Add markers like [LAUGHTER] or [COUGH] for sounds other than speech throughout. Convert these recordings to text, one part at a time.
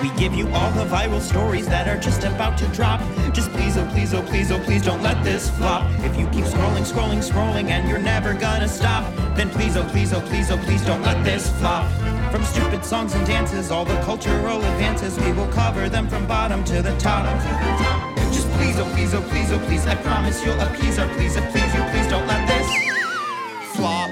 We give you all the viral stories that are just about to drop. Just please, oh please, oh please, oh please don't let this flop. If you keep scrolling, scrolling, scrolling and you're never gonna stop, then please, oh please, oh please, oh please don't let this flop. From stupid songs and dances, all the cultural advances, we will cover them from bottom to the top. Just please, oh please, oh please, oh please, I promise you'll appease our please, and please you, please don't let this flop.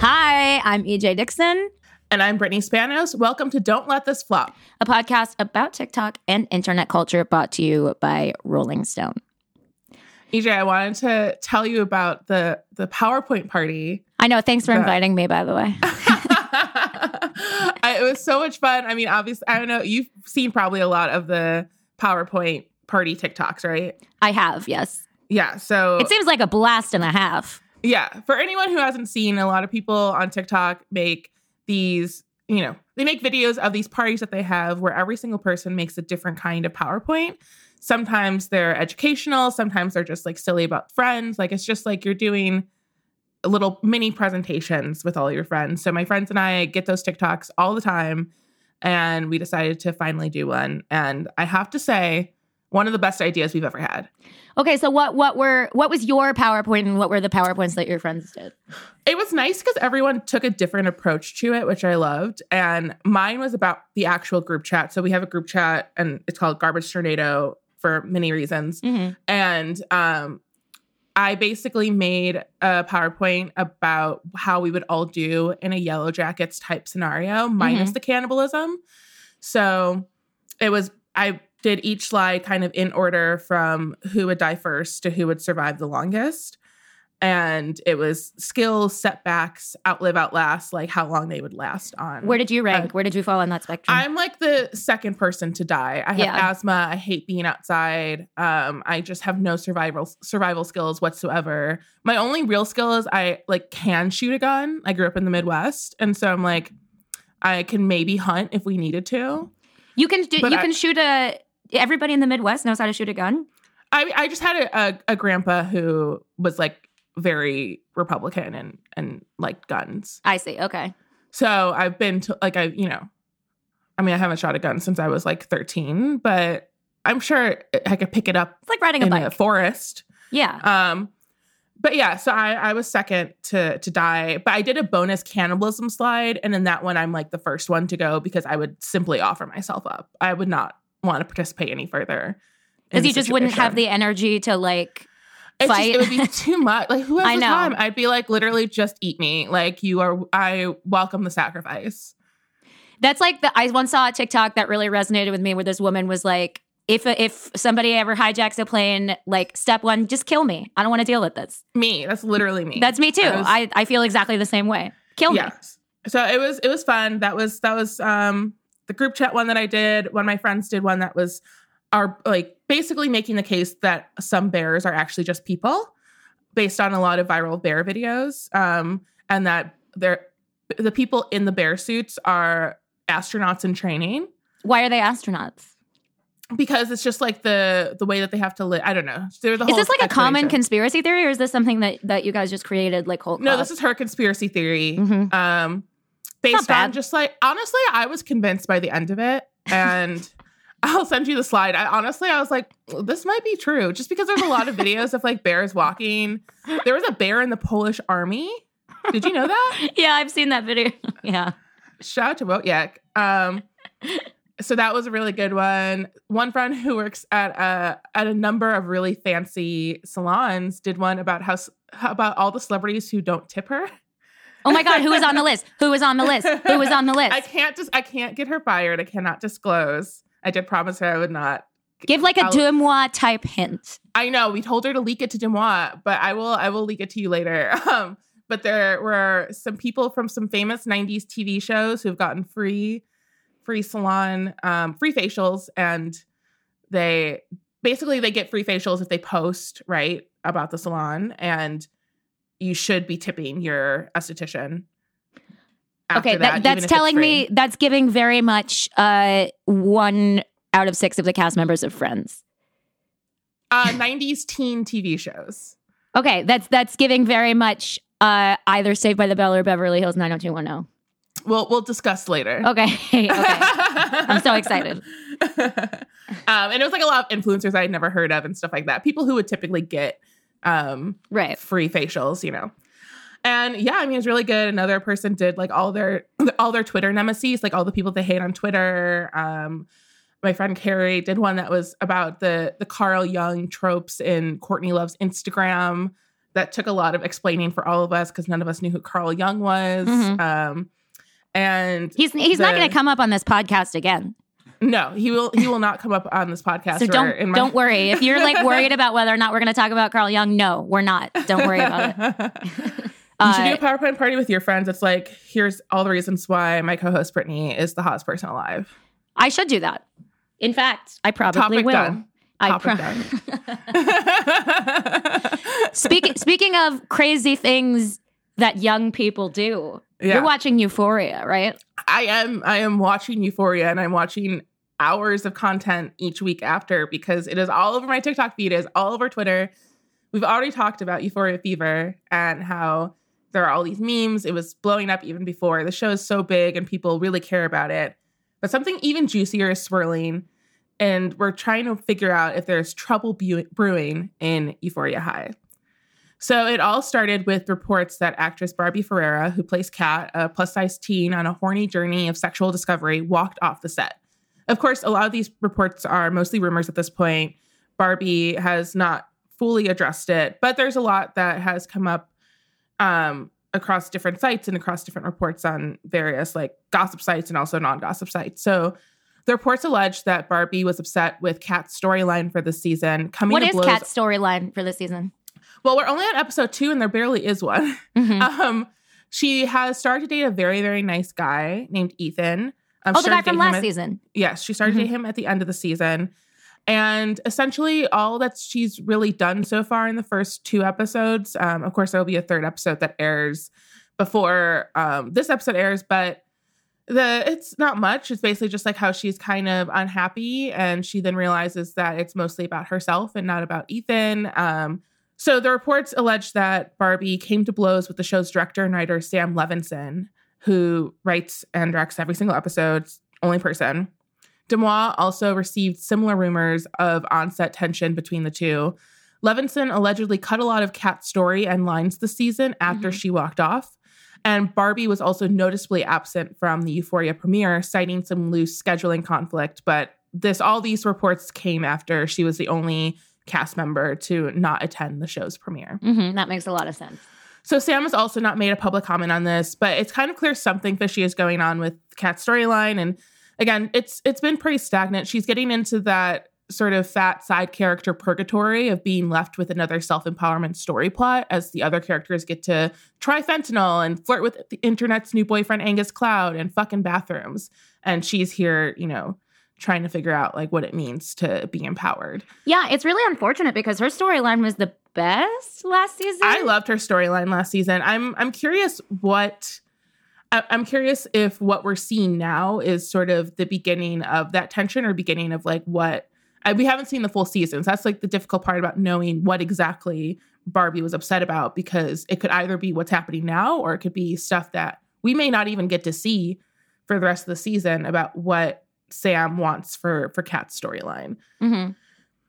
Hi, I'm EJ Dixon, And I'm Brittany Spanos. Welcome to Don't Let This Flop. a podcast about TikTok and internet culture brought to you by Rolling Stone. EJ, I wanted to tell you about the the PowerPoint party. I know. Thanks for That- inviting me, by the way. [LAUGHS] I, it was so much fun. I mean, obviously, I don't know. You've seen probably a lot of the PowerPoint party TikToks, right? I have, yes. Yeah. So It seems like a blast and a half. yeah, for anyone who hasn't seen, a lot of people on TikTok make these. You know, they make videos of these parties that they have where every single person makes a different kind of PowerPoint. Sometimes they're educational, sometimes they're just like silly about friends. Like it's just like you're doing little mini presentations with all your friends. So my friends and I get those TikToks all the time and we decided to finally do one and I have to say one of the best ideas we've ever had. Okay, so what what were what was your PowerPoint and what were the PowerPoints that your friends did? It was nice because everyone took a different approach to it, which I loved. And mine was about the actual group chat. So we have a group chat and it's called Garbage Tornado for many reasons. Mhm. And um, I basically made a PowerPoint about how we would all do in a Yellow Jackets type scenario, minus the cannibalism. So it was, I did each lie kind of in order from who would die first to who would survive the longest. And it was skills, setbacks, outlive, outlast, like how long they would last on. Where did you rank? Where did you fall on that spectrum? I'm like the second person to die. I have Yeah. asthma. I hate being outside. Um, I just have no survival survival skills whatsoever. My only real skill is I like can shoot a gun. I grew up in the Midwest, and so I'm like, I can maybe hunt if we needed to. you can do, you I- can shoot a everybody in the Midwest knows how to shoot a gun. I I just had a, a, a grandpa who was like very Republican and and liked guns. I see. Okay. So I've been to like I you know, I mean I haven't shot a gun since I was like 13, but I'm sure I could pick it up It's like riding a in bike. a forest. yeah. Um, but yeah, so I I was second to to die, but I did a bonus cannibalism slide, and in that one I'm like the first one to go because I would simply offer myself up. I would not want to participate any further Because you just wouldn't have the energy to like It's just- fight. it would be [LAUGHS] too much. Like who has I the know. time? I'd be like literally just eat me. Like you are. I welcome the sacrifice. That's like the I once saw a TikTok that really resonated with me where this woman was like, if if somebody ever hijacks a plane, like step one, just kill me. I don't want to deal with this. Me. That's literally me. That's me too. I was- I, I feel exactly the same way. Kill me. Yes. So it was it was fun. That was that was um the group chat one that I did. One of my friends did one that was are like basically making the case that some bears are actually just people based on a lot of viral bear videos. Um and that they're the people in the bear suits are astronauts in training Why are they astronauts? because it's just like the the way that they have to live. I don't know. They're the Is this like a common conspiracy theory, or is this something that that you guys just created like whole? No, this is her conspiracy theory. Mhm. Um, based on just like honestly, I was convinced by the end of it, and [LAUGHS] I'll send you the slide. I honestly, I was like, this might be true, just because there's a lot of videos of like bears walking. There was a bear in the Polish army. Did you know that? [LAUGHS] yeah, I've seen that video. [LAUGHS] yeah. Shout out to Wojciech. Um, so that was a really good one. One friend who works at a at a number of really fancy salons did one about how about all the celebrities who don't tip her. Oh my God, who was on the list? Who was on the list? Who was on the [LAUGHS] list? I can't just I can't get her fired. I cannot disclose. I did promise her I would not. Give like a I'll- deux mois type hint. I know we told her to leak it to DeuxMoi, but I will I will leak it to you later. [LAUGHS] Um, but there were some people from some famous '90s TV shows who've gotten free free salon, um, free facials, and they basically they get free facials if they post right about the salon, and you should be tipping your esthetician. Okay, that, that, that's telling me that's giving very much uh, one out of six of the cast members of Friends. uh, 90s teen TV shows. Okay, that's that's giving very much uh, either Saved by the Bell or Beverly Hills 90210. We'll we'll discuss later. Okay, [LAUGHS] okay. I'm so excited. [LAUGHS] um, and it was like a lot of influencers I had never heard of and stuff like that. People who would typically get um, Right. free facials, you know. And yeah, I mean, it's really good. Another person did like all their [LAUGHS] all their Twitter nemesis, like all the people they hate on Twitter. Um, my friend Carrie did one that was about the the Carl Jung tropes in Courtney Love's Instagram. That took a lot of explaining for all of us because none of us knew who Carl Jung was. Mhm. Um, and He's he's not going to come up on this podcast again. No, he will he will not come up on this podcast. So or don't in my- don't worry. If you're like [LAUGHS] worried about whether or not we're going to talk about Carl Jung, no, we're not. Don't worry about it. [LAUGHS] you should do Uh, a PowerPoint party with your friends. It's like, here's all the reasons why my co-host Brittany is the hottest person alive. I should do that. In fact, I probably Topic will. done. I Topic pro- [LAUGHS] speaking speaking of crazy things that young people do, Yeah. you're watching Euphoria, right? I am I am watching Euphoria and I'm watching hours of content each week after because it is all over my TikTok feed, it is all over Twitter. We've already talked about Euphoria Fever and how there are all these memes. It was blowing up even before. The show is so big and people really care about it. But something even juicier is swirling. And we're trying to figure out if there's trouble brewing in Euphoria High. So it all started with reports that actress Barbie Ferreira, who plays Kat, a plus size teen on a horny journey of sexual discovery, walked off the set. Of course, a lot of these reports are mostly rumors at this point. Barbie has not fully addressed it, but there's a lot that has come up um, across different sites and across different reports on various like gossip sites and also non-gossip sites. So the reports allege that Barbie was upset with Kat's storyline for this season, coming What is blows. Kat's storyline for this season? well, we're only on episode two, and there barely is one. Mhm. [LAUGHS] Um, she has started to date a very, very nice guy named Ethan. Um, oh, the guy from last at- season. Yes, she started Mhm. dating him at the end of the season. And essentially, all that she's really done so far in the first two episodes. Um, of course, there will be a third episode that airs before um, this episode airs, but the it's not much. It's basically just like how she's kind of unhappy, and she then realizes that it's mostly about herself and not about Ethan. Um, so the reports allege that Barbie came to blows with the show's director and writer Sam Levinson, who writes and directs every single episode, only person. DeuxMoi also received similar rumors of onset tension between the two. Levinson allegedly cut a lot of Kat's story and lines this season after Mhm. she walked off. And Barbie was also noticeably absent from the Euphoria premiere, citing some loose scheduling conflict. But this all these reports came after she was the only cast member to not attend the show's premiere. hmm that makes a lot of sense. So Sam has also not made a public comment on this, but it's kind of clear something fishy is going on with Kat's storyline. And again, it's it's been pretty stagnant. She's getting into that sort of fat side character purgatory of being left with another self-empowerment story plot as the other characters get to try fentanyl and flirt with the internet's new boyfriend Angus Cloud and fucking bathrooms. And she's here, you know, trying to figure out like what it means to be empowered. Yeah, it's really unfortunate because her storyline was the best last season. I loved her storyline last season. I'm I'm curious what I- I'm curious if what we're seeing now is sort of the beginning of that tension or beginning of like what I, we haven't seen the full seasons. That's like the difficult part about knowing what exactly Barbie was upset about because it could either be what's happening now or it could be stuff that we may not even get to see for the rest of the season about what Sam wants for for Kat's storyline. Mhm.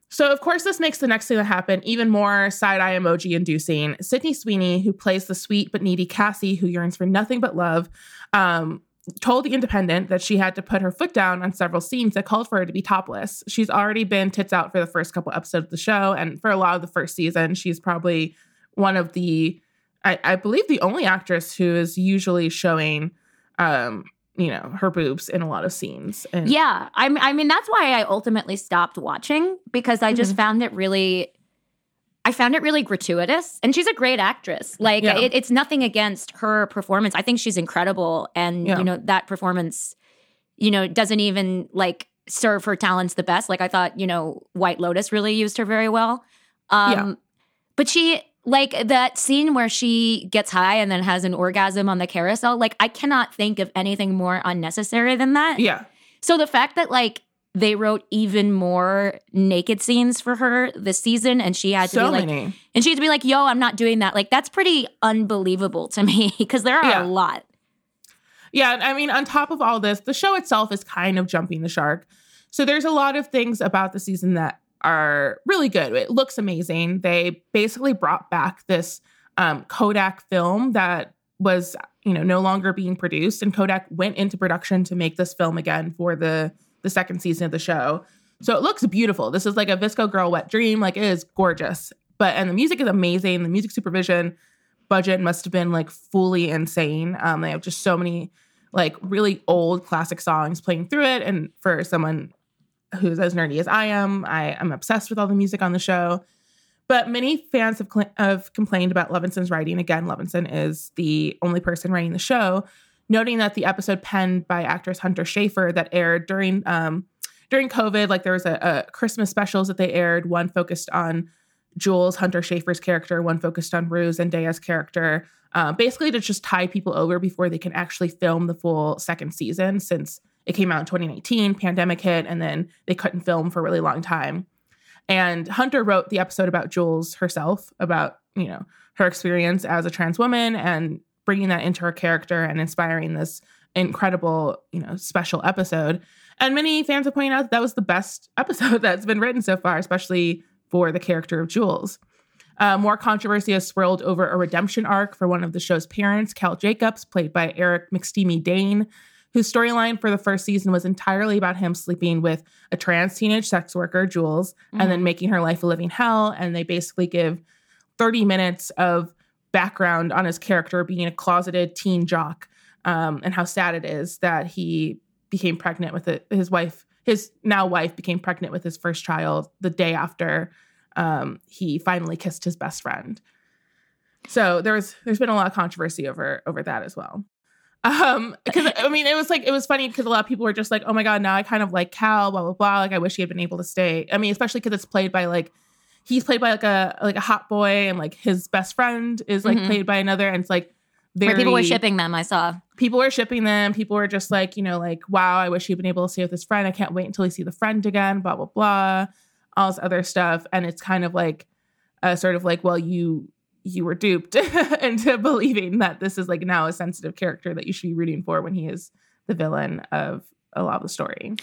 So, of course, this makes the next thing that happened even more side eye emoji inducing. Sydney Sweeney, who plays the sweet but needy Cassie, who yearns for nothing but love, um, told The Independent that she had to put her foot down on several scenes that called for her to be topless. She's already been tits out for the first couple episodes of the show, and for a lot of the first season, she's probably one of the, I, I believe, the only actress who is usually showing, um, you know, her boobs in a lot of scenes. And Yeah, I, I mean that's why I ultimately stopped watching because I just Mhm. found it really, I found it really gratuitous. And she's a great actress. Like Yeah. it, it's nothing against her performance. I think she's incredible, and Yeah. you know that performance you know, doesn't even like serve her talents the best. Like I thought, you know, White Lotus really used her very well. Um Yeah. but she like that scene where she gets high and then has an orgasm on the carousel, like I cannot think of anything more unnecessary than that. Yeah. So the fact that like they wrote even more naked scenes for her this season and she had to So be like many. and she had to be like, "Yo, I'm not doing that." Like that's pretty unbelievable to me [LAUGHS] because there are Yeah. a lot. Yeah, I mean, on top of all this, the show itself is kind of jumping the shark. So there's a lot of things about the season that are really good. It looks amazing. They basically brought back this um, Kodak film that was, you know, no longer being produced, and Kodak went into production to make this film again for the the second season of the show. So it looks beautiful. This is like a VSCO Girl wet dream. Like it is gorgeous. But and the music is amazing. The music supervision budget must have been like fully insane. Um, they have just so many like really old classic songs playing through it. And for someone who's as nerdy as I am, I am obsessed with all the music on the show. But many fans have, cl- have complained about Levinson's writing. Again, Levinson is the only person writing the show, noting that the episode penned by actress Hunter Schafer that aired during um, during COVID, like there was a, a Christmas specials that they aired. One focused on Jules Hunter Schafer's character, one focused on Rue Zendaya's character, uh, basically to just tie people over before they can actually film the full second season since it came out in 2019, pandemic hit, and then they couldn't film for a really long time. And Hunter wrote the episode about Jules herself, about, you know, her experience as a trans woman and bringing that into her character and inspiring this incredible, you know, special episode. And many fans have pointed out that that was the best [LAUGHS] episode that's been written so far, especially for the character of Jules. Uh, more controversy has swirled over a redemption arc for one of the show's parents, Cal Jacobs, played by Eric McSteamy Dane, whose storyline for the first season was entirely about him sleeping with a trans teenage sex worker, Jules, and then making her life a living hell. And they basically give 30 minutes of background on his character being a closeted teen jock um, and how sad it is that he became pregnant with it. His wife, his now wife, became pregnant with his first child the day after um, he finally kissed his best friend. So there's there's been a lot of controversy over over that as well. Um, because I mean, it was like it was funny because a lot of people were just like, "Oh my god, now I kind of like Cal." Blah blah blah. Like I wish he had been able to stay. I mean, especially because it's played by like he's played by like a like a hot boy, and like his best friend is like Mhm. played by another, and it's like very people were shipping them, I saw. people were shipping them. People were just like, you know, like, wow, I wish he'd been able to stay with his friend. I can't wait until he see the friend again, blah, blah, blah, all this other stuff. And it's kind of like a sort of like, well, you you were duped [LAUGHS] into believing that this is like now a sensitive character that you should be rooting for when he is the villain of a lot of the story.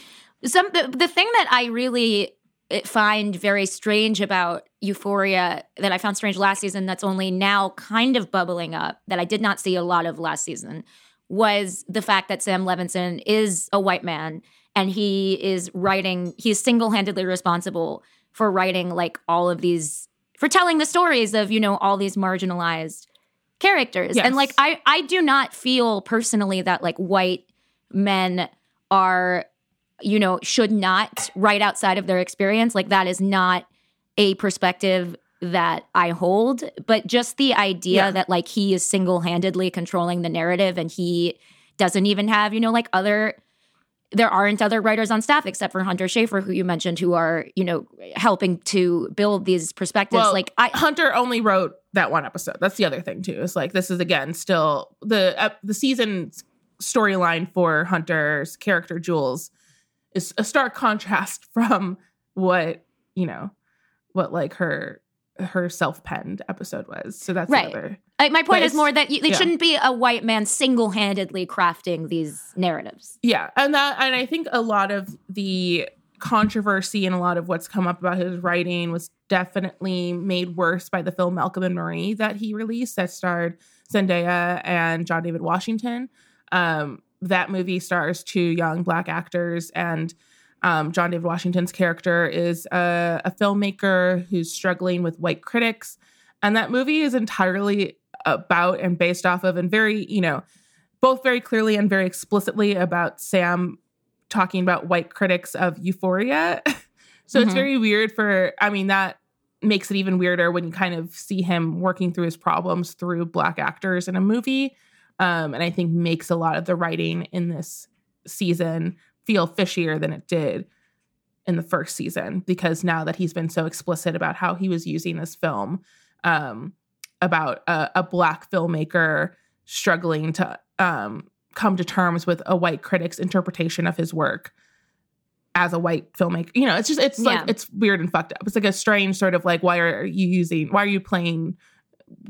Some the, the thing that I really eh, find very strange about Euphoria that I found strange last season that's only now kind of bubbling up that I did not see a lot of last season was the fact that Sam Levinson is a white man and he is writing he's single-handedly responsible for writing like all of these for telling the stories of you know all these marginalized characters Yes. and like I I do not feel personally that like white men are you know should not write outside of their experience like that is not a perspective that I hold but just the idea Yeah. that like he is single-handedly controlling the narrative and he doesn't even have you know like other there aren't other writers on staff except for Hunter Schafer who you mentioned who are you know helping to build these perspectives Well, like I Hunter only wrote that one episode. That's the other thing too. It's like this is again still the uh, the season storyline for Hunter's character Jules is a stark contrast [LAUGHS] from what you know what like her her self penned episode was. So that's Right. another. I- my point is more that you, it yeah. shouldn't be a white man single-handedly crafting these narratives Yeah, and that and I think a lot of the controversy and a lot of what's come up about his writing was definitely made worse by the film Malcolm and Marie that he released that starred Zendaya and John David Washington. Um, that movie stars two young black actors and um, John David Washington's character is a, a filmmaker who's struggling with white critics. And that movie is entirely about and based off of, and very, you know, both very clearly and very explicitly about Sam talking about white critics of Euphoria. [LAUGHS] so it's Mhm. very weird for, I mean, that makes it even weirder when you kind of see him working through his problems through black actors in a movie. Um, and I think makes a lot of the writing in this season feel fishier than it did in the first season because now that he's been so explicit about how he was using this film um, about a, a black filmmaker struggling to um, come to terms with a white critic's interpretation of his work as a white filmmaker. You know, it's just it's Yeah. like it's weird and fucked up. It's like a strange sort of like why are you using why are you playing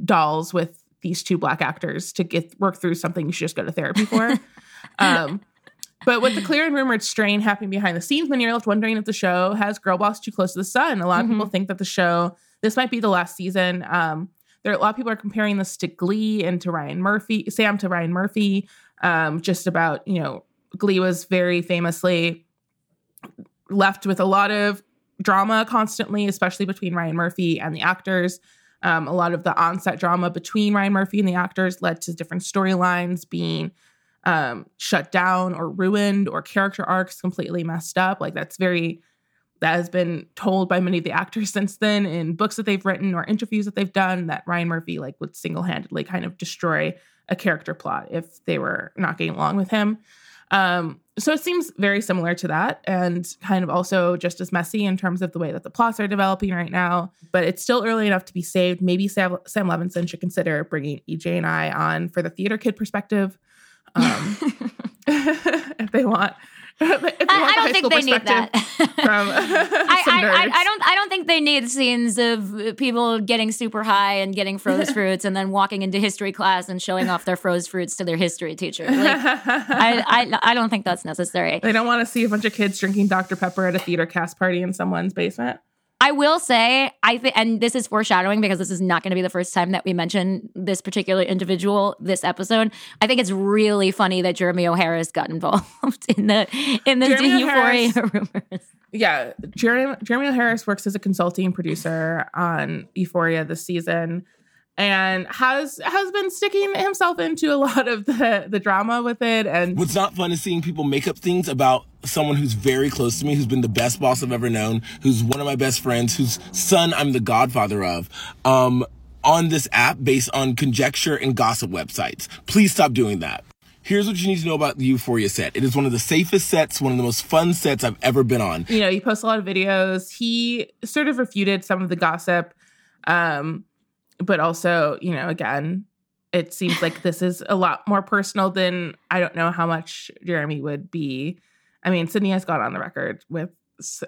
dolls with these two black actors to get work through something you should just go to therapy for. [LAUGHS] um but with the clear and rumored strain happening behind the scenes, many are left wondering if the show has girl boss too close to the sun. A lot of Mhm. people think that the show this might be the last season. Um, there a lot of people are comparing this to Glee and to Ryan Murphy, Sam to Ryan Murphy. Um, just about you know, Glee was very famously left with a lot of drama constantly, especially between Ryan Murphy and the actors. Um, a lot of the onset drama between Ryan Murphy and the actors led to different storylines being um, shut down or ruined, or character arcs completely messed up. Like that's very that has been told by many of the actors [LAUGHS] since then in books that they've written or interviews that they've done that Ryan Murphy like would single handedly kind of destroy a character plot if they were not getting along with him. Um, so it seems very similar to that and kind of also just as messy in terms of the way that the plots are developing right now. But it's still early enough to be saved. Maybe Sam, Sam Levinson should consider bringing EJ and I on for the theater kid perspective. Um, [LAUGHS] if they want. [LAUGHS] If they want I, I don't think they need that. [LAUGHS] From I, I, I. I don't I don't think they need scenes of people getting super high and getting froze fruits and then walking into history class and showing off their froze fruits to their history teacher. Like, I, I I don't think that's necessary. they don't want to see a bunch of kids drinking Dr. Pepper at a theater cast party in someone's basement. I will say, I think, and this is foreshadowing because this is not going to be the first time that we mention this particular individual this episode. I think it's really funny that Jeremy O. Harris got involved [LAUGHS] in the in the Jeremy Euphoria O. Harris- [LAUGHS] rumors. Yeah, Jeremy, Jeremy Harris works as a consulting producer on Euphoria this season, and has has been sticking himself into a lot of the the drama with it. And What's not fun is seeing people make up things about someone who's very close to me, who's been the best boss I've ever known, who's one of my best friends, whose son I'm the godfather of, um, on this app based on conjecture and gossip websites. Please stop doing that. Here's what you need to know about the Euphoria set. It is one of the safest sets, one of the most fun sets I've ever been on. you know, he posts a lot of videos. He sort of refuted some of the gossip, um, but also, you know, again, it seems like this is a lot more personal than I don't know how much Jeremy would be. I mean, Sydney has gone on the record with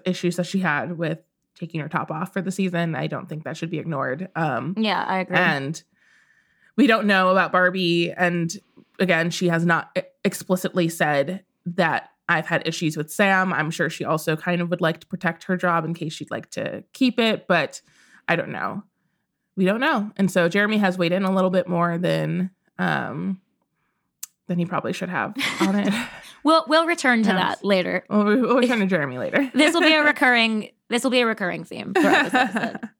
issues that she had with taking her top off for the season. I don't think that should be ignored. Um, Yeah, I agree. and we don't know about Barbie. And again, she has not e- explicitly said that I've had issues with Sam. I'm sure she also kind of would like to protect her job in case she'd like to keep it, but I don't know. We don't know. And so Jeremy has weighed in a little bit more than um than he probably should have on it. [LAUGHS] we'll we'll return to Yes. that later. we'll, we'll return to [LAUGHS] Jeremy later. This will be a recurring. This will be a recurring theme throughout this episode. [LAUGHS]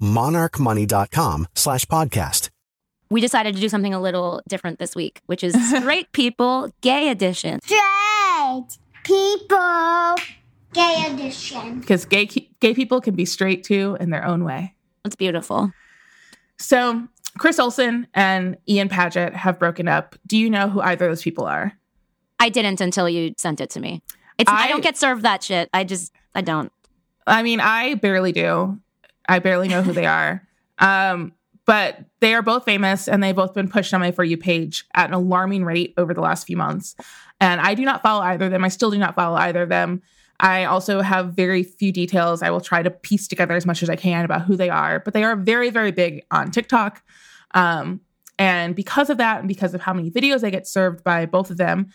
monarchmoney.com slash podcast. We decided to do something a little different this week, which is [LAUGHS] Straight People Gay Edition. Straight people Gay edition. because gay gay people can be straight too in their own way. That's beautiful. So Chris Olsen and Ian Paget have broken up. Do you know who either of those people are? I didn't until you sent it to me. It's I, I- don't get served that shit. I just I don't. I mean, I barely do. I barely know who they are. Um, but they are both famous and they've both been pushed on my For You page at an alarming rate over the last few months. And I do not follow either of them. I still do not follow either of them. I also have very few details. I will try to piece together as much as I can about who they are, but they are very, very big on TikTok. Um, and because of that, and because of how many videos I get served by both of them,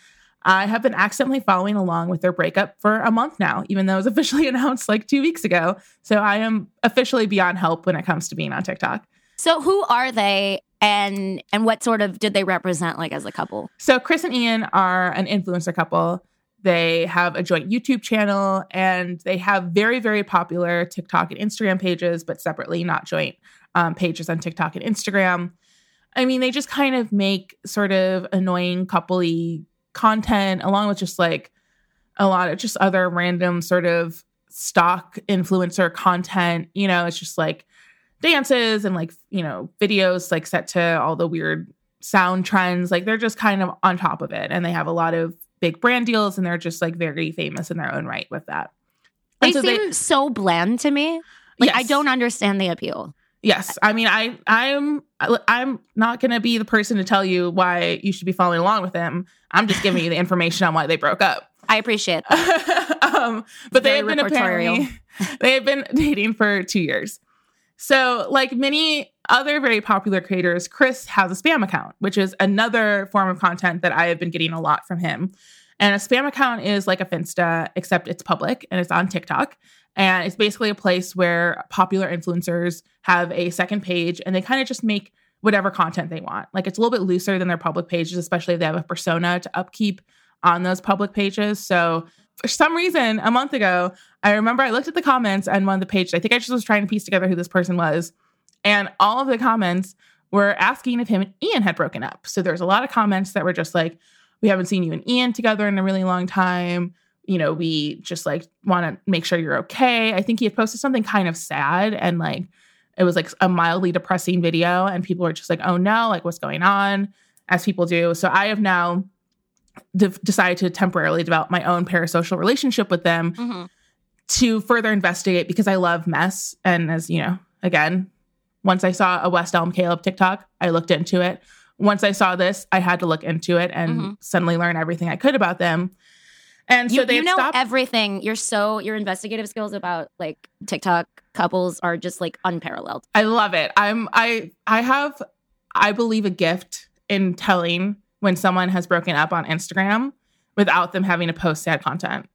I have been accidentally following along with their breakup for a month now, even though it was [LAUGHS] officially announced like two weeks ago. So I am officially beyond help when it comes to being on TikTok. So who are they and and what sort of did they represent like as a couple? So Chris and Ian are an influencer couple. They have a joint YouTube channel and they have very, very popular TikTok and Instagram pages, but separately, not joint um, pages on TikTok and Instagram. I mean, they just kind of make sort of annoying coupley content along with just like a lot of just other random sort of stock influencer content. You know, it's just like dances and like, you know, videos like set to all the weird sound trends. Like they're just kind of on top of it. And they have a lot of big brand deals and they're just like very famous in their own right with that. They so seem so bland to me. Like I don't understand the appeal. Yes, I mean, I, I'm, I'm not going to be the person to tell you why you should be following along with them. I'm just giving you the information on why they broke up. [LAUGHS] I appreciate that. [LAUGHS] um, but they Very have been apparently [LAUGHS] they have been dating for two years. So, like many other very popular creators, Chris has a spam account, which is another form of content that I have been getting a lot from him. And a spam account is like a Finsta, except it's public and it's on TikTok. And it's basically a place where popular influencers have a second page and they kind of just make whatever content they want. Like it's a little bit looser than their public pages, especially if they have a persona to upkeep on those public pages. So for some reason, a month ago, I remember I looked at the comments on one of the pages. I think I just was trying to piece together who this person was. And all of the comments were asking if him and Ian had broken up. So there's a lot of comments that were just like, we haven't seen you and Ian together in a really long time. You know, we just like want to make sure you're okay. I think he had posted something kind of sad and like it was like a mildly depressing video. And people were just like, oh no, like what's going on? As people do. So I have now de- decided to temporarily develop my own parasocial relationship with them Mhm. to further investigate because I love mess. And as you know, again, once I saw a West Elm Caleb TikTok, I looked into it. Once I saw this, I had to look into it and Mhm. suddenly learn everything I could about them. And so you, they you know stopped. everything. You're so your investigative skills about like TikTok couples are just like unparalleled. I love it. I'm I I have I believe a gift in telling when someone has broken up on Instagram without them having to post sad content.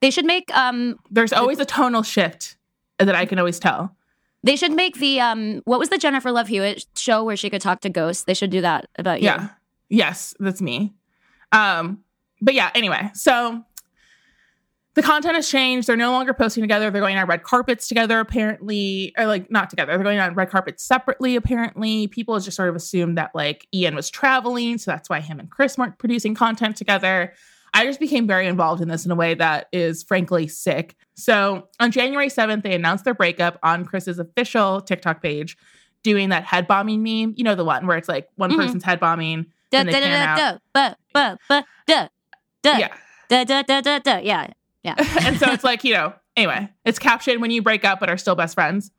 They should make um There's always a tonal shift that I can always tell. they should make the um what was the Jennifer Love Hewitt show where she could talk to ghosts? They should do that about you. Yeah. Yes, that's me. Um, but yeah, anyway, so the content has changed. They're no longer posting together. They're going on red carpets together, apparently, or like not together. They're going on red carpets separately, apparently. People just sort of assumed that like Ian was traveling, so that's why him and Chris weren't producing content together. I just became very involved in this in a way that is frankly sick. So on January 7th, they announced their breakup on Chris's official TikTok page, doing that head bombing meme. You know, the one where it's like one Mhm. person's head bombing. Da, and they da, pan da, out. da, ba, ba, ba, da, da, Yeah. da, da, da, da, da. Yeah. Yeah. [LAUGHS] and so it's like, you know, anyway, it's captioned when you break up but are still best friends.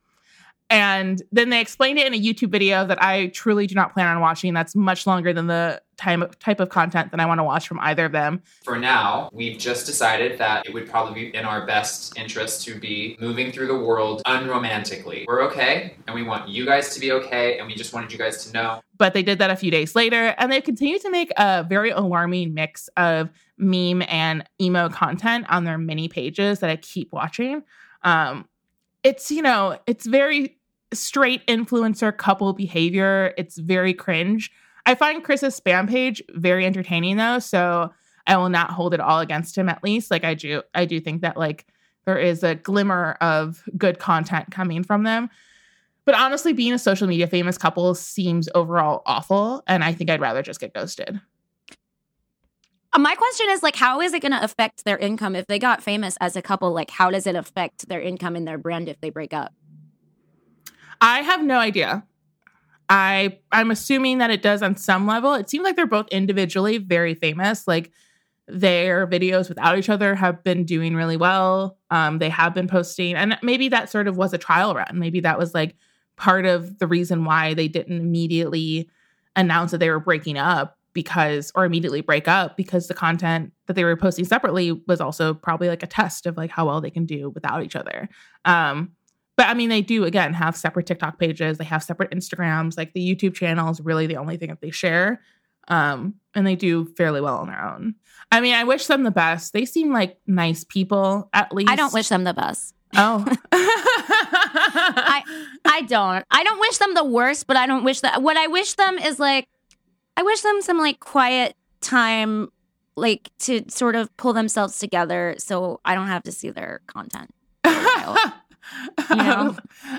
And then they explained it in a YouTube video that I truly do not plan on watching. That's much longer than the time type of content that I want to watch from either of them. For now, we've just decided that it would probably be in our best interest to be moving through the world unromantically. We're okay, and we want you guys to be okay, and we just wanted you guys to know. But they did that a few days later, and they continue to make a very alarming mix of meme and emo content on their mini pages that I keep watching. Um, it's you know, it's very straight influencer couple behavior. It's very cringe. I find Chris's spam page very entertaining though, so I will not hold it all against him. At least, like I do, I do think that like there is a glimmer of good content coming from them. But honestly, being a social media famous couple seems overall awful, and I think I'd rather just get ghosted. Uh, My question is like, how is it going to affect their income if they got famous as a couple? Like, how does it affect their income and their brand if they break up? I have no idea. I I'm assuming that it does on some level. It seems like they're both individually very famous. Like their videos without each other have been doing really well. Um, they have been posting, and maybe that sort of was a trial run. Maybe that was like part of the reason why they didn't immediately announce that they were breaking up because or immediately break up because the content that they were posting separately was also probably like a test of like how well they can do without each other. Um, but I mean, they do again have separate TikTok pages. They have separate Instagrams. Like the YouTube channel is really the only thing that they share. Um, and they do fairly well on their own. I mean, I wish them the best. They seem like nice people, at least. I don't wish them the best. Oh. [LAUGHS] [LAUGHS] I I don't. I don't wish them the worst, but I don't wish that. What I wish them is like, I wish them some like quiet time, like to sort of pull themselves together, so I don't have to see their content. [LAUGHS] for a. You know?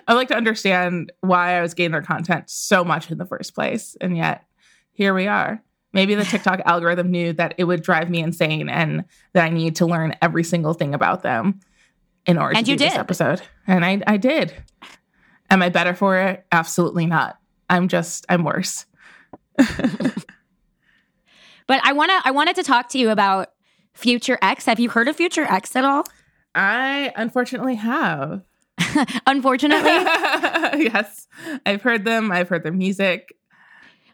I'd like to understand why I was getting their content so much in the first place. And yet here we are. Maybe the [LAUGHS] TikTok algorithm knew that it would drive me insane and that I need to learn every single thing about them in order And to you do this episode. And I, I did. Am I better for it? Absolutely not. I'm just, I'm worse. [LAUGHS] But I wanna I wanted to talk to you about Future X. Have you heard of Future X at all? I unfortunately have. [LAUGHS] Unfortunately, [LAUGHS] yes. I've heard them. I've heard their music.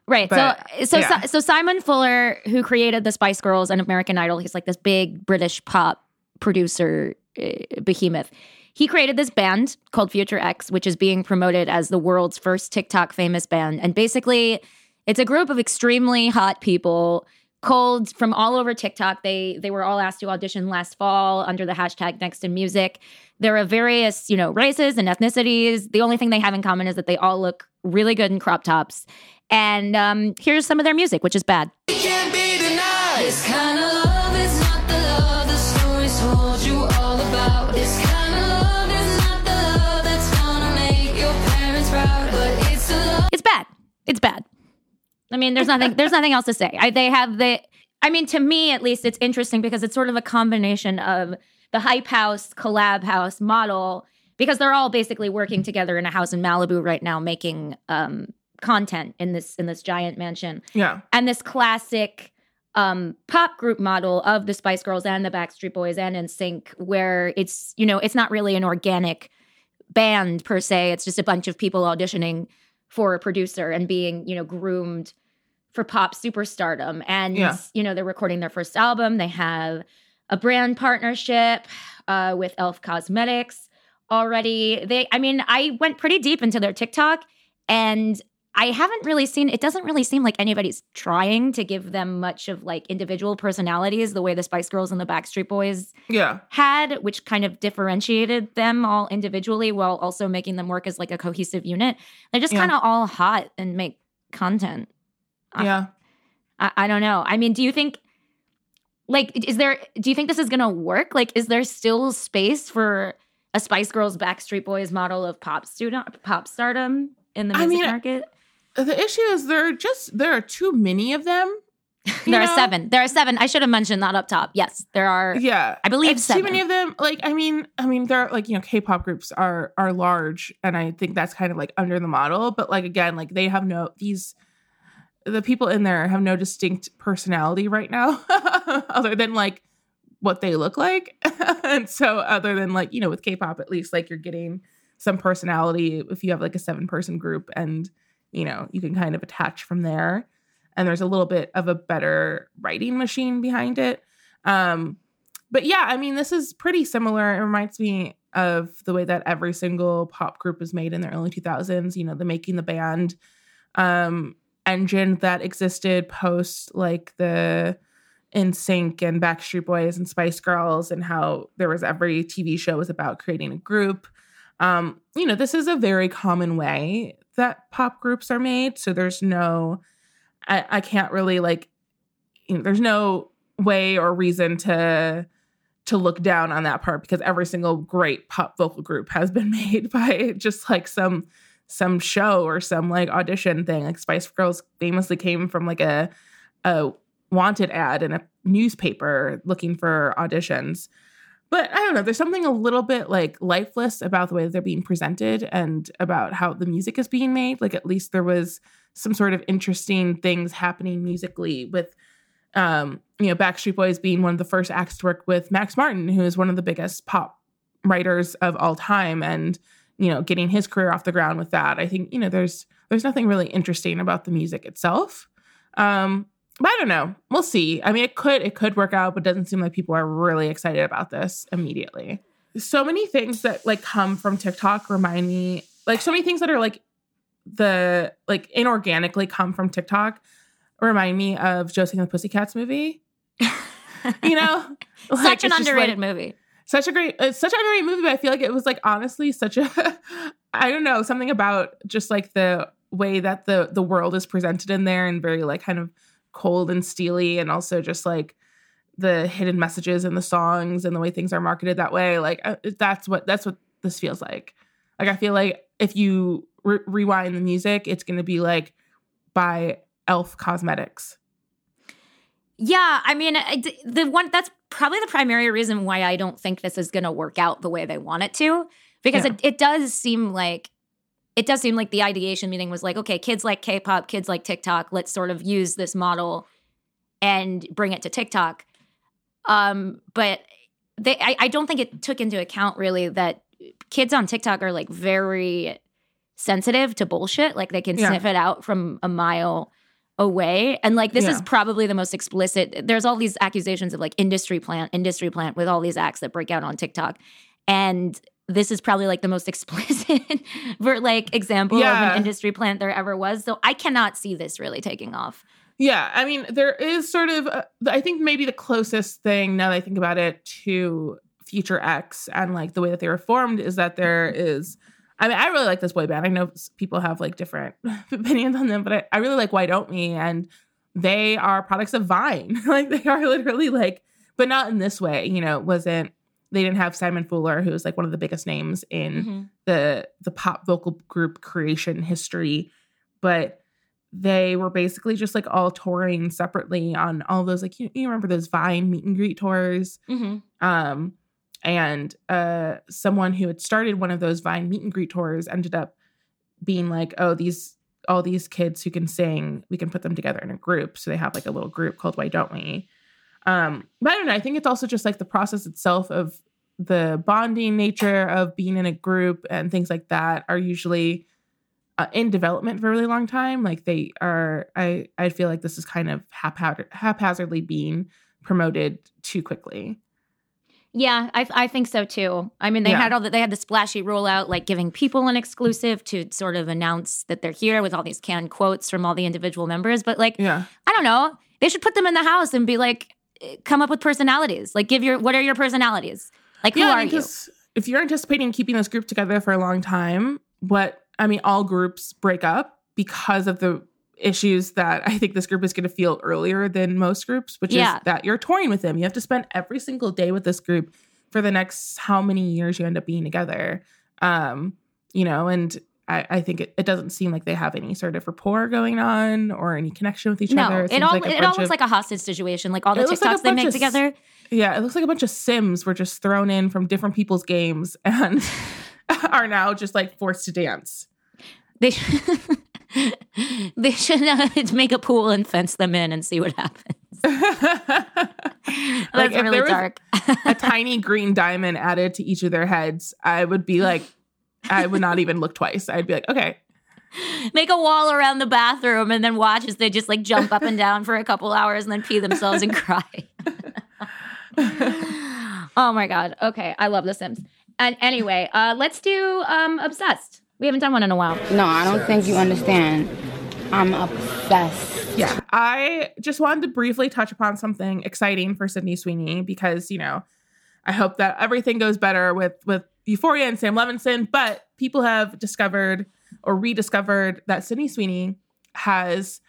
Right. But, so so yeah. so Simon Fuller, who created the Spice Girls and American Idol, he's like this big British pop producer uh, behemoth. He created this band called Future X, which is being promoted as the world's first TikTok famous band. And basically, it's a group of extremely hot people cold from all over TikTok. They they were all asked to audition last fall under the hashtag Next in Music. There are various, you know, races and ethnicities. The only thing they have in common is that they all look really good in crop tops. And um, here's some of their music, which is bad. This kind of love is not the love the stories told you all about. This kind of love is not the love that's gonna make your parents proud. But it's the love. It's bad. It's bad. I mean, there's nothing. There's nothing else to say. I, they have the. I mean, to me at least, it's interesting because it's sort of a combination of the hype house collab house model because they're all basically working together in a house in Malibu right now, making um, content in this in this giant mansion. Yeah. and this classic um pop group model of the Spice Girls and the Backstreet Boys and NSYNC where it's you know it's not really an organic band per se it's just a bunch of people auditioning for a producer and being you know groomed for pop superstardom and Yeah. you know they're recording their first album they have a brand partnership uh, with Elf Cosmetics already they I mean I went pretty deep into their TikTok and I haven't really seen it doesn't really seem like anybody's trying to give them much of like individual personalities the way the Spice Girls and the Backstreet Boys Yeah. had, which kind of differentiated them all individually while also making them work as like a cohesive unit. They're just Yeah. kind of all hot and make content. I- Yeah. I, I don't know. I mean, do you think like is there do you think this is gonna work? Like, is there still space for a Spice Girls Backstreet Boys model of pop student pop stardom in the I music mean, market? The issue is there are just there are too many of them. [LAUGHS] There are seven. There are seven. I should have mentioned that up top. Yes, there are. Yeah, I believe seven. too many of them. Like, I mean, I mean, they're like you know, K-pop groups are are large, and I think that's kind of like under the model. But like again, like they have no these the people in there have no distinct personality right now, [LAUGHS] other than like what they look like. [LAUGHS] and so, other than like you know, with K-pop, at least like you're getting some personality if you have like a seven person group, and you know, you can kind of attach from there. And there's a little bit of a better writing machine behind it. Um, but yeah, I mean, this is pretty similar. It reminds me of the way that every single pop group was made in the early 2000s. You know, the making the band um, engine that existed post like the NSYNC and Backstreet Boys and Spice Girls, and how there was every TV show was about creating a group. Um, you know, this is a very common way that pop groups are made. So there's no, I, I can't really like, you know, there's no way or reason to to look down on that part because every single great pop vocal group has been [LAUGHS] made by just like some some show or some like audition thing like spice girls famously came from like a a wanted ad in a newspaper looking for auditions. But I don't know, there's something a little bit like lifeless about the way they're being presented and about how the music is being made. Like at least there was some sort of interesting things happening musically with um, you know, Backstreet Boys being one of the first acts to work with Max Martin, who is one of the biggest pop writers of all time and you know, getting his career off the ground with that. I think, you know, there's there's nothing really interesting about the music itself. Um, but I don't know. We'll see. I mean, it could it could work out, but it doesn't seem like people are really excited about this immediately. So many things that like come from TikTok remind me like so many things that are like the like inorganically come from TikTok remind me of Josie and the Pussycats movie. [LAUGHS] you know, Such an underrated like, movie. Such a great it's such a great movie but i feel like it was like honestly such a [LAUGHS] i don't know something about just like the way that the the world is presented in there and very like kind of cold and steely and also just like the hidden messages in the songs and the way things are marketed that way like uh, that's what that's what this feels like. Like i feel like if you re- rewind the music it's going to be like by elf cosmetics Yeah, I mean, I the one that's probably the primary reason why I don't think this is going to work out the way they want it to, because Yeah. it, it does seem like it does seem like the ideation meeting was like, okay, kids like K-pop, kids like TikTok, let's sort of use this model and bring it to TikTok. Um, but they, I, I don't think it took into account really that kids on TikTok are like very sensitive to bullshit. Like they can Yeah. sniff it out from a mile away. And like this is probably the most explicit. There's all these accusations of like industry plant, industry plant with all these acts that break out on TikTok. And this is probably like the most [LAUGHS] explicit ver- like example of an industry plant there ever was. So I cannot see this really taking off. Yeah, I mean, there is sort of, uh, I think maybe the closest thing now that I think about it to Future X and like the way that they were formed is that there is. I mean, I really like this boy band. I know people have like different [LAUGHS] opinions on them, but I, I really like Why Don't We, And they are products of Vine. [LAUGHS] like they are literally like, but not in this way. You know, it wasn't they didn't have Simon Fuller, who's like one of the biggest names in Mhm. the the pop vocal group creation history, but they were basically just like all touring separately on all those like you, you remember those Vine meet and greet tours. Mhm. Um, and uh, someone who had started one of those Vine meet and greet tours ended up being like, "Oh, these all these kids who can sing, we can put them together in a group." So they have like a little group called Why Don't We? Um, but I don't know. I think it's also just like the process itself of the bonding nature of being in a group and things like that are usually uh, in development for a really long time. Like they are, I I feel like this is kind of haphazard, haphazardly being promoted too quickly. Yeah, I, I think so too. I mean, they Yeah. had all that. They had the splashy rollout, like giving people an exclusive to sort of announce that they're here with all these canned quotes from all the individual members. But like, Yeah. I don't know. They should put them in the house and be like, come up with personalities. Like, give your what are your personalities? Like, who yeah, are I mean, you? if you're anticipating keeping this group together for a long time, what I mean, all groups break up because of the issues that I think this group is going to feel earlier than most groups, which Yeah. is that you're touring with them. You have to spend every single day with this group for the next how many years you end up being together. Um, you know, and I, I think it, it doesn't seem like they have any sort of rapport going on or any connection with each no, other. it, seems all like it all looks of- like a hostage situation. Like all the It looks like TikToks they make of together. Yeah, it looks like a bunch of Sims were just thrown in from different people's games [LAUGHS] and are now just like forced to dance. They [LAUGHS] [LAUGHS] [LAUGHS] they should uh, [LAUGHS] make a pool and fence them in and see what happens. [LAUGHS] That's Like, really dark. a tiny green diamond added to each of their heads, I would be like, I would not even look twice. I'd be like, okay, make a wall around the bathroom and then watch as they just like jump up and down for a couple hours and then pee themselves and cry. oh my god. Okay, I love The Sims. And anyway, uh, let's do um, Obsessed. We haven't done one in a while. No, I don't think you understand. I'm obsessed. yeah. I just wanted to briefly touch upon something exciting for Sydney Sweeney because you know, I hope that everything goes better with with Euphoria and Sam Levinson. But people have discovered or rediscovered that Sydney Sweeney has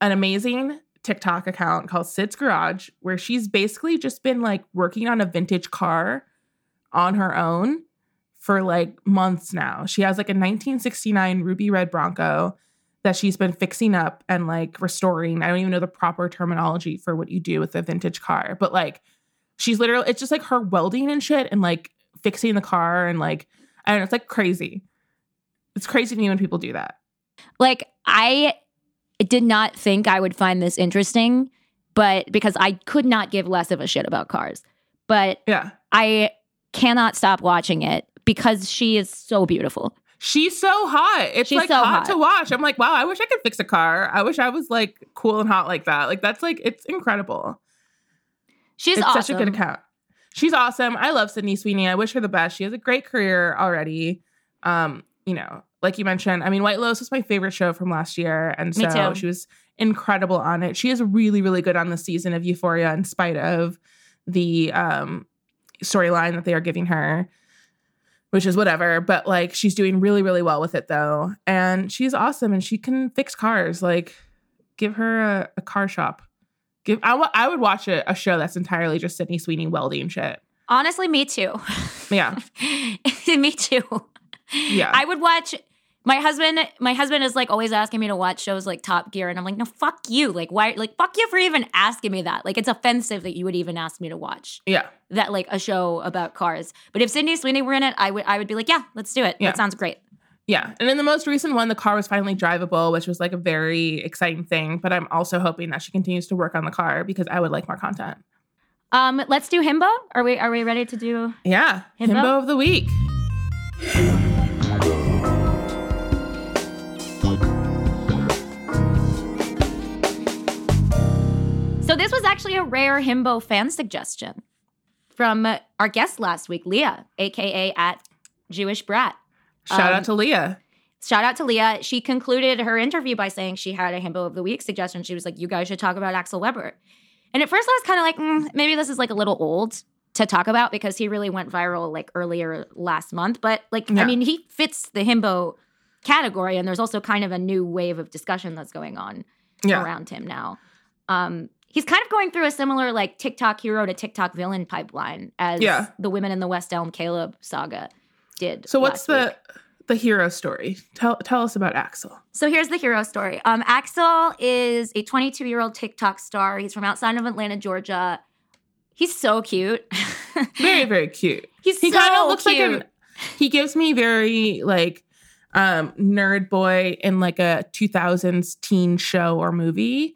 an amazing TikTok account called Sid's Garage, where she's basically just been like working on a vintage car on her own for like months now. She has like a 1969 ruby red Bronco that she's been fixing up and like restoring. I don't even know the proper terminology for what you do with a vintage car, but like she's literally it's just like her welding and shit and like fixing the car and like I don't know, it's like crazy. It's crazy to me when people do that. Like I did not think I would find this interesting, but because I could not give less of a shit about cars. But Yeah. I cannot stop watching it because she is so beautiful. She's so hot. It's She's like so hot, hot. to watch. I'm like, wow, I wish I could fix a car. I wish I was like cool and hot like that. Like that's like it's incredible. She's it's awesome. such a good account. She's awesome. I love Sydney Sweeney. I wish her the best. She has a great career already. Um, you know, like you mentioned, I mean, White Lotus was my favorite show from last year, and so she was incredible on it. She is really, really good on the season of Euphoria, in spite of the um storyline that they are giving her, which is whatever. But like, she's doing really, really well with it though, and she's awesome, and she can fix cars. Like, give her a, a car shop. Give I I would watch a, a show that's entirely just Sydney Sweeney welding shit. Honestly, me too. Yeah, [LAUGHS] me too. yeah. I would watch my husband my husband is like always asking me to watch shows like Top Gear and I'm like, "No, fuck you." Like why like fuck you for even asking me that. Like it's offensive that you would even ask me to watch yeah, that like a show about cars. But if Sydney Sweeney were in it, I would I would be like, "Yeah, let's do it. Yeah. That sounds great." yeah. And in the most recent one, the car was finally drivable, which was like a very exciting thing. But I'm also hoping that she continues to work on the car because I would like more content. Um let's do Himbo. Are we are we ready to do Yeah, Himbo? himbo of the week. So this was actually a rare himbo fan suggestion from our guest last week, Leah, aka at Jewish Brat. Shout Um, out to Leah. Shout out to Leah. She concluded her interview by saying she had a himbo of the week suggestion. She was like, "You guys should talk about Axel Weber." And at first, I was kind of like, mm, maybe this is like a little old to talk about because he really went viral like earlier last month. But like, I mean, he fits the himbo category, and there's also kind of a new wave of discussion that's going on Yeah, around him now. Um, he's kind of going through a similar like TikTok hero to TikTok villain pipeline as Yeah. the women in the West Elm Caleb saga did. So what's the week. the hero story? Tell tell us about Axel. So here's the hero story. Um, Axel is a 22 year old TikTok star. He's from outside of Atlanta, Georgia. He's so cute. [LAUGHS] Very very cute. He's He so kind of looks cute. like an. He gives me very like um nerd boy in like a 2000s teen show or movie.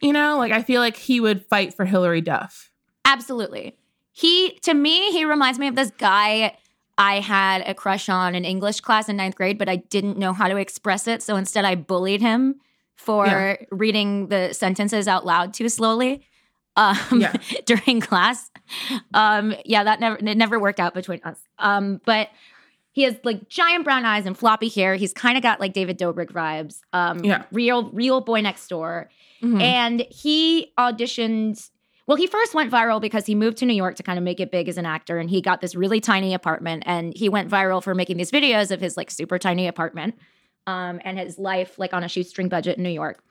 You know, like I feel like he would fight for Hilary Duff. Absolutely. He to me, he reminds me of this guy I had a crush on in English class in ninth grade, but I didn't know how to express it. So instead I bullied him for Yeah. reading the sentences out loud too slowly. Um, Yeah. [LAUGHS] during class. Um, yeah, that never it never worked out between us. Um, but he has like giant brown eyes and floppy hair. He's kind of got like David Dobrik vibes. Um, Yeah. real, real boy next door. Mhm. And he auditioned. Well, he first went viral because he moved to New York to kind of make it big as an actor. And he got this really tiny apartment. And he went viral for making these videos of his like super tiny apartment um, and his life like on a shoestring budget in New York.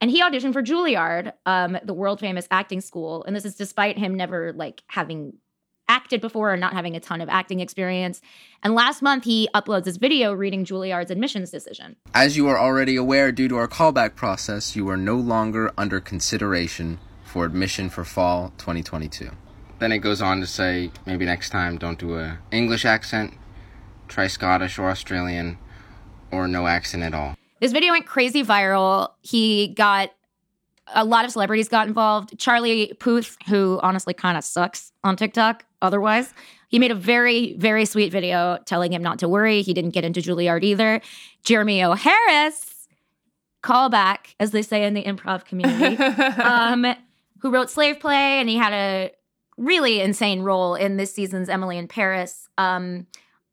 And he auditioned for Juilliard, um, the world famous acting school. And this is despite him never like having acted before or not having a ton of acting experience. And last month, he uploads this video reading Juilliard's admissions decision. As you are already aware, due to our callback process, you are no longer under consideration for admission for fall 2022. Then it goes on to say maybe next time don't do a English accent, try Scottish or Australian, or no accent at all. This video went crazy viral. He got a lot of celebrities got involved. Charlie Puth, who honestly kind of sucks on TikTok otherwise, he made a very, very sweet video telling him not to worry. He didn't get into Juilliard either. Jeremy O. Harris, callback, as they say in the improv community, [LAUGHS] um, who wrote Slave Play, and he had a really insane role in this season's Emily in Paris, um,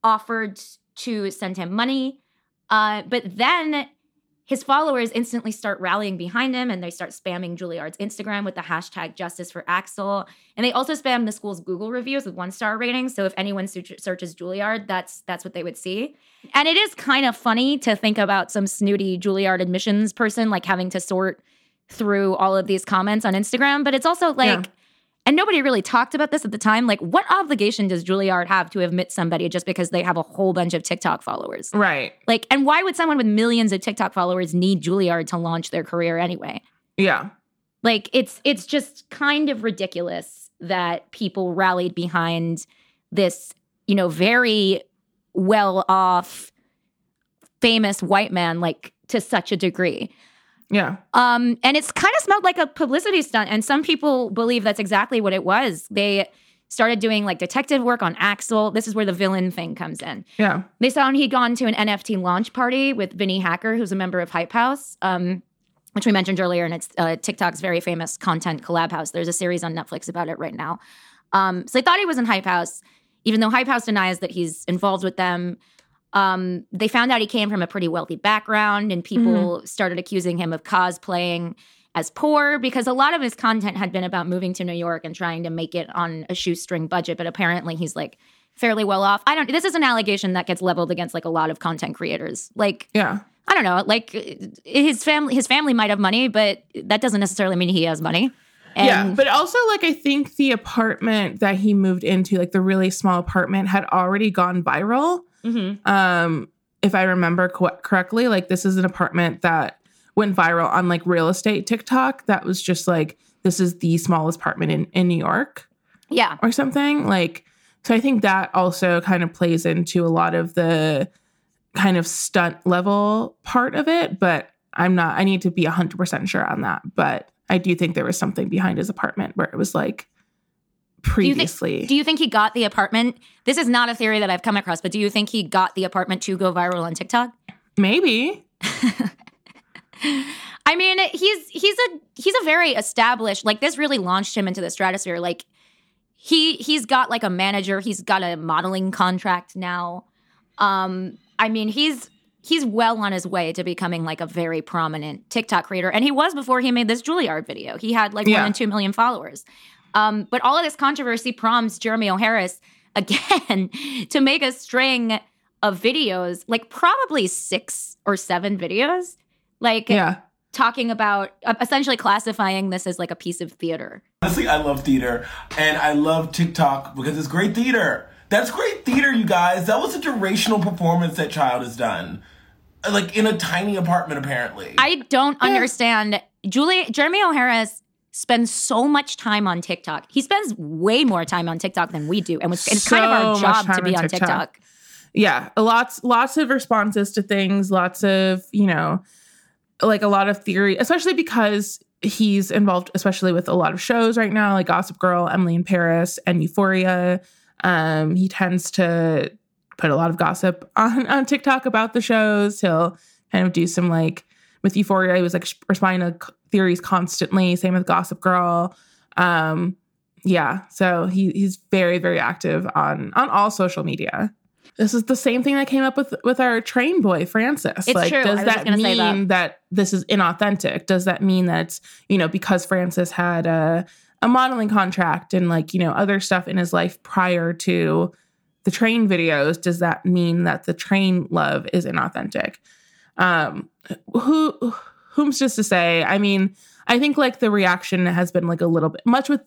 offered to send him money. Uh, but then his followers instantly start rallying behind him and they start spamming Juilliard's Instagram with the hashtag justice for Axel. And they also spam the school's Google reviews with one star ratings. So if anyone search- searches Juilliard, that's that's what they would see. And it is kind of funny to think about some snooty Juilliard admissions person like having to sort through all of these comments on Instagram. But it's also like Yeah. And nobody really talked about this at the time. Like, what obligation does Juilliard have to admit somebody just because they have a whole bunch of TikTok followers? Right. Like, and why would someone with millions of TikTok followers need Juilliard to launch their career anyway? Yeah. Like, it's it's just kind of ridiculous that people rallied behind this, you know, very well off, famous white man, like to such a degree. Yeah. Um, and it's kind of smelled like a publicity stunt. And some people believe that's exactly what it was. They started doing like detective work on Axel. This is where the villain thing comes in. Yeah. They saw he'd gone to an NFT launch party with Vinnie Hacker, who's a member of Hype House, um, which we mentioned earlier, and it's uh, TikTok's very famous content collab house. There's a series on Netflix about it right now. Um, so they thought he was in Hype House, even though Hype House denies that he's involved with them. Um, they found out he came from a pretty wealthy background, and people started accusing him of cosplaying as poor because a lot of his content had been about moving to New York and trying to make it on a shoestring budget. But apparently, he's like fairly well off. I don't. This is an allegation that gets leveled against like a lot of content creators. Like, Yeah. I don't know. Like his family, his family might have money, but that doesn't necessarily mean he has money. And yeah, but also like I think the apartment that he moved into, like the really small apartment, had already gone viral. Mhm. Um, if I remember co- correctly, like this is an apartment that went viral on like real estate TikTok. That was just like this is the smallest apartment in in New York yeah, or something. Like, so I think that also kind of plays into a lot of the kind of stunt level part of it. But I'm not. I need to be hundred percent sure on that. But I do think there was something behind his apartment where it was like Do you, previously. think, do you think he got the apartment? This is not a theory that I've come across, but do you think he got the apartment to go viral on TikTok? Maybe. [LAUGHS] I mean, he's he's a he's a very established. Like this really launched him into the stratosphere. Like he he's got like a manager. He's got a modeling contract now. Um, I mean, he's he's well on his way to becoming like a very prominent TikTok creator, and he was before he made this Juilliard video. He had like more Yeah. than two million followers. Um, but all of this controversy prompts Jeremy O. Harris [LAUGHS] again to make a string of videos, like probably six or seven videos, like Yeah. talking about uh, essentially classifying this as like a piece of theater. Honestly, I love theater and I love TikTok because it's great theater. That's great theater, you guys. That was a durational performance that child has done. Like in a tiny apartment, apparently. I don't understand. Julie Jeremy O. Harris spends so much time on TikTok. He spends way more time on TikTok than we do, and it's, it's kind of our job to be on on TikTok. TikTok. yeah lots lots of responses to things lots of you know like a lot of theory especially because he's involved especially with a lot of shows right now like gossip girl emily in paris and euphoria um he tends to put a lot of gossip [LAUGHS] on on tiktok about the shows he'll kind of do some like with euphoria he was like responding to theories constantly same with gossip girl um yeah so he he's very very active on on all social media this is the same thing that came up with with our train boy Francis. It's like, true. Does that mean say that. that. this is inauthentic? Does that mean that you know because Francis had a a modeling contract and like you know other stuff in his life prior to the train videos? Does that mean that the train love is inauthentic? Um, who whom's just to say? I mean, I think like the reaction has been like a little bit much with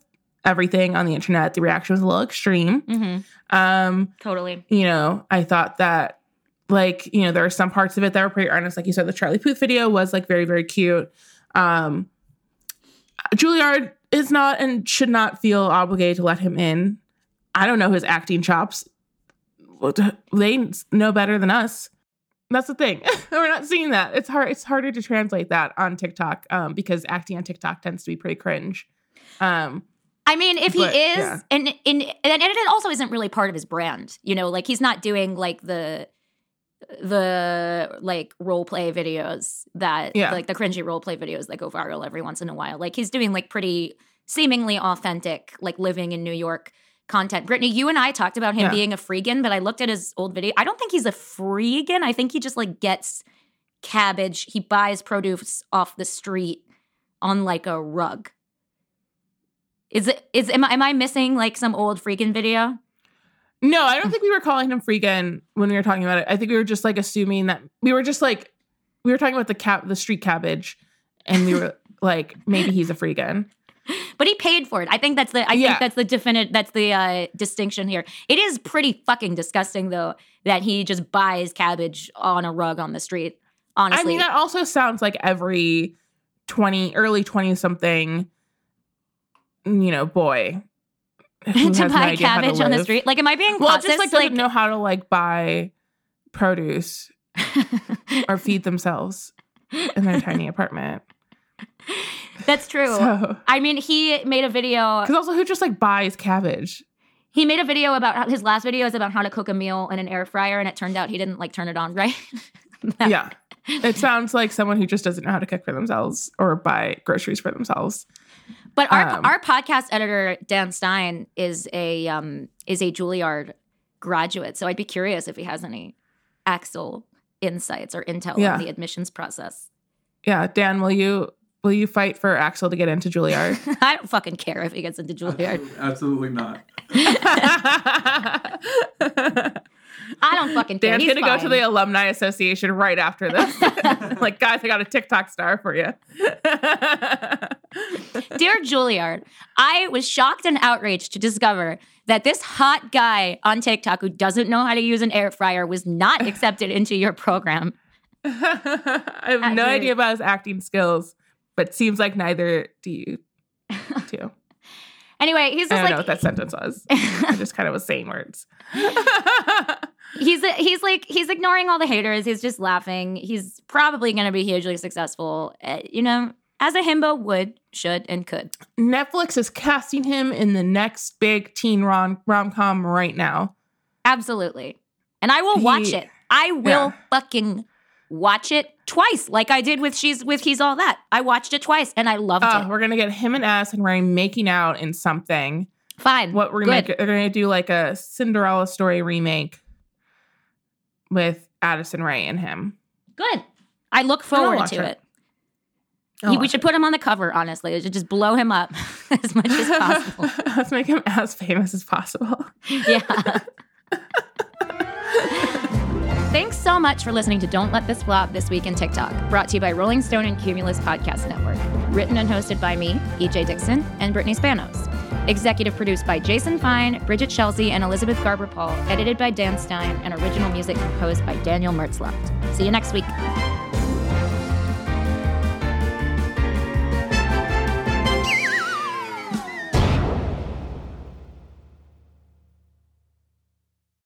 everything on the internet. The reaction was a little extreme. Mm-hmm. Um, Totally. you know, I thought that like, you know, there are some parts of it that were pretty earnest. Like you said, the Charlie Puth video was like very, very cute. Um Juilliard is not and should not feel obligated to let him in. I don't know his acting chops. Well, they know better than us. That's the thing. [LAUGHS] We're not seeing that. It's hard. It's harder to translate that on TikTok um, because acting on TikTok tends to be pretty cringe. Um, I mean, if he is, yeah. and, and and it also isn't really part of his brand, you know, like he's not doing like the the like role play videos that Yeah. like the cringy role play videos that go viral every once in a while. Like he's doing like pretty seemingly authentic, like living in New York content. Brittany, you and I talked about him Yeah. being a freegan, but I looked at his old video. I don't think he's a freegan. I think he just like gets cabbage. He buys produce off the street on like a rug. Is it is am I, am I missing like some old freegan video? No, I don't think we were calling him freegan when we were talking about it. I think we were just like assuming that we were just like we were talking about the cap the street cabbage and we were [LAUGHS] like maybe he's a freegan. But he paid for it. I think that's the. I Yeah. think that's the definite. That's the uh, distinction here. It is pretty fucking disgusting though that he just buys cabbage on a rug on the street. Honestly, I mean, that also sounds like every 20, early 20 something, you know, boy. [LAUGHS] to buy how to cabbage on the street. Like, am I being Well, classist? just like doesn't know how to like buy produce [LAUGHS] or feed themselves in their tiny apartment. [LAUGHS] [LAUGHS] That's true. So- I mean, he made a video. Because also, who just like buys cabbage? He made a video about his last video is about how to cook a meal in an air fryer, and it turned out he didn't like turn it on [LAUGHS] right. [LAUGHS] yeah. It sounds like someone who just doesn't know how to cook for themselves or buy groceries for themselves. But our Um, our podcast editor Dan Stein is a um is a Juilliard graduate, so I'd be curious if he has any Axel insights or intel Yeah. on the admissions process. Yeah, Dan, will you will you fight for Axel to get into Juilliard? [LAUGHS] I don't fucking care if he gets into Juilliard. [LAUGHS] Absolutely not. [LAUGHS] I don't fucking care. Dan's He's gonna go to the alumni association right after this. like, guys, I got a TikTok star for you. Dear Juilliard, I was shocked and outraged to discover that this hot guy on TikTok who doesn't know how to use an air fryer was not accepted into your program. I have no Accurate. idea about his acting skills, but seems like neither do you [LAUGHS] two. Anyway, he's just I don't like know what that sentence was. [LAUGHS] I just kind of was saying words. [LAUGHS] he's he's like he's ignoring all the haters. He's just laughing. He's probably going to be hugely successful. uh, you know, as a himbo would, should, and could. Netflix is casting him in the next big teen rom rom com right now. Absolutely, and I will watch He- it. I will Yeah. fucking watch it twice, like I did with she's with he's all that. I watched it twice and I loved Uh, it. we're gonna get him and Addison Rae making out in something. Fine. What remake? Good. They're gonna do like a Cinderella story remake with Addison Rae and him. Good. I look forward to it. it. He- we should put him on the cover. Honestly, just blow him up [LAUGHS] as much as possible. [LAUGHS] Let's make him as famous as possible. [LAUGHS] yeah. Thanks so much for listening to Don't Let This Flop This Week in TikTok, brought to you by Rolling Stone and Cumulus Podcast Network. Written and hosted by me, EJ Dixon, and Brittany Spanos. Executive produced by Jason Fine, Bridget Chelsea, and Elizabeth Garber Paul. Edited by Dan Stein, and original music composed by Daniel Mertzlufft. See you next week.